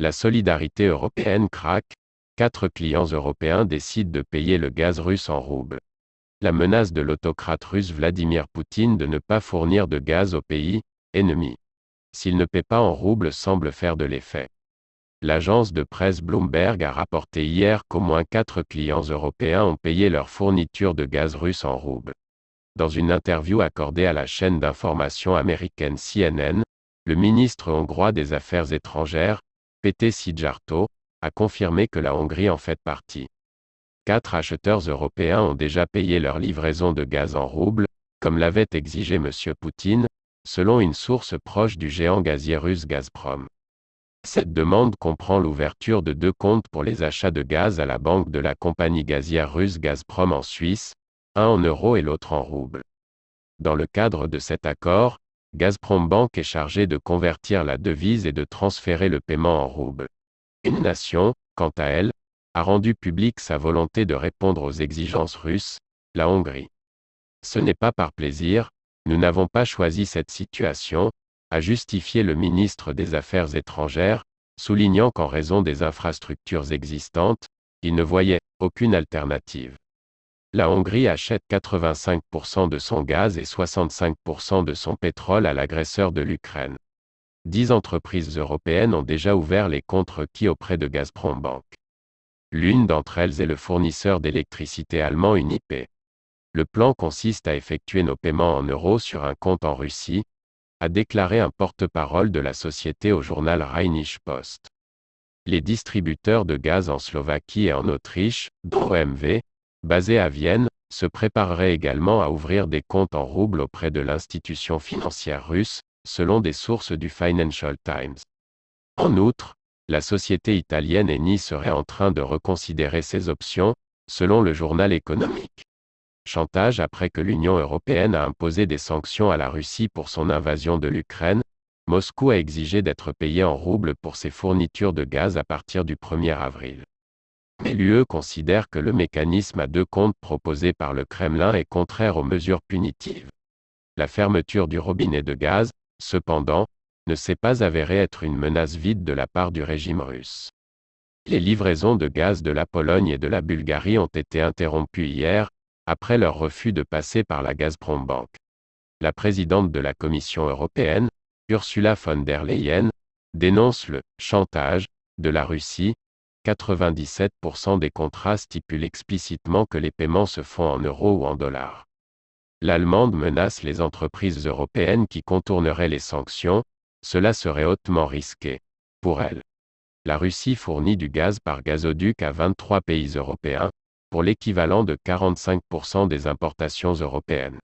La solidarité européenne craque, quatre clients européens décident de payer le gaz russe en roubles. La menace de l'autocrate russe Vladimir Poutine de ne pas fournir de gaz au pays, ennemi. S'il ne paie pas en roubles semble faire de l'effet. L'agence de presse Bloomberg a rapporté hier qu'au moins quatre clients européens ont payé leur fourniture de gaz russe en roubles. Dans une interview accordée à la chaîne d'information américaine CNN, le ministre hongrois des Affaires étrangères, Pété Szijjártó, a confirmé que la Hongrie en fait partie. Quatre acheteurs européens ont déjà payé leur livraison de gaz en roubles, comme l'avait exigé M. Poutine, selon une source proche du géant gazier russe Gazprom. Cette demande comprend l'ouverture de deux comptes pour les achats de gaz à la banque de la compagnie gazière russe Gazprom en Suisse, un en euros et l'autre en roubles. Dans le cadre de cet accord, Gazprom Bank est chargé de convertir la devise et de transférer le paiement en roubles. Une nation, quant à elle, a rendu publique sa volonté de répondre aux exigences russes, la Hongrie. Ce n'est pas par plaisir, nous n'avons pas choisi cette situation, a justifié le ministre des Affaires étrangères, soulignant qu'en raison des infrastructures existantes, il ne voyait aucune alternative. La Hongrie achète 85% de son gaz et 65% de son pétrole à l'agresseur de l'Ukraine. Dix entreprises européennes ont déjà ouvert les comptes requis auprès de Gazprom Bank. L'une d'entre elles est le fournisseur d'électricité allemand Unip. Le plan consiste à effectuer nos paiements en euros sur un compte en Russie, a déclaré un porte-parole de la société au journal Rheinische Post. Les distributeurs de gaz en Slovaquie et en Autriche, dont basés à Vienne, se prépareraient également à ouvrir des comptes en roubles auprès de l'institution financière russe, selon des sources du Financial Times. En outre, la société italienne Eni serait en train de reconsidérer ses options, selon le journal économique. Chantage après que l'Union européenne a imposé des sanctions à la Russie pour son invasion de l'Ukraine, Moscou a exigé d'être payé en roubles pour ses fournitures de gaz à partir du 1er avril. Mais l'UE considère que le mécanisme à deux comptes proposé par le Kremlin est contraire aux mesures punitives. La fermeture du robinet de gaz, cependant, ne s'est pas avéré être une menace vide de la part du régime russe. Les livraisons de gaz de la Pologne et de la Bulgarie ont été interrompues hier, après leur refus de passer par la Gazprom Bank. La présidente de la Commission européenne, Ursula von der Leyen, dénonce le chantage de la Russie. 97% des contrats stipulent explicitement que les paiements se font en euros ou en dollars. L'Allemande menace les entreprises européennes qui contourneraient les sanctions, cela serait hautement risqué. Pour elle. La Russie fournit du gaz par gazoduc à 23 pays européens, pour l'équivalent de 45% des importations européennes.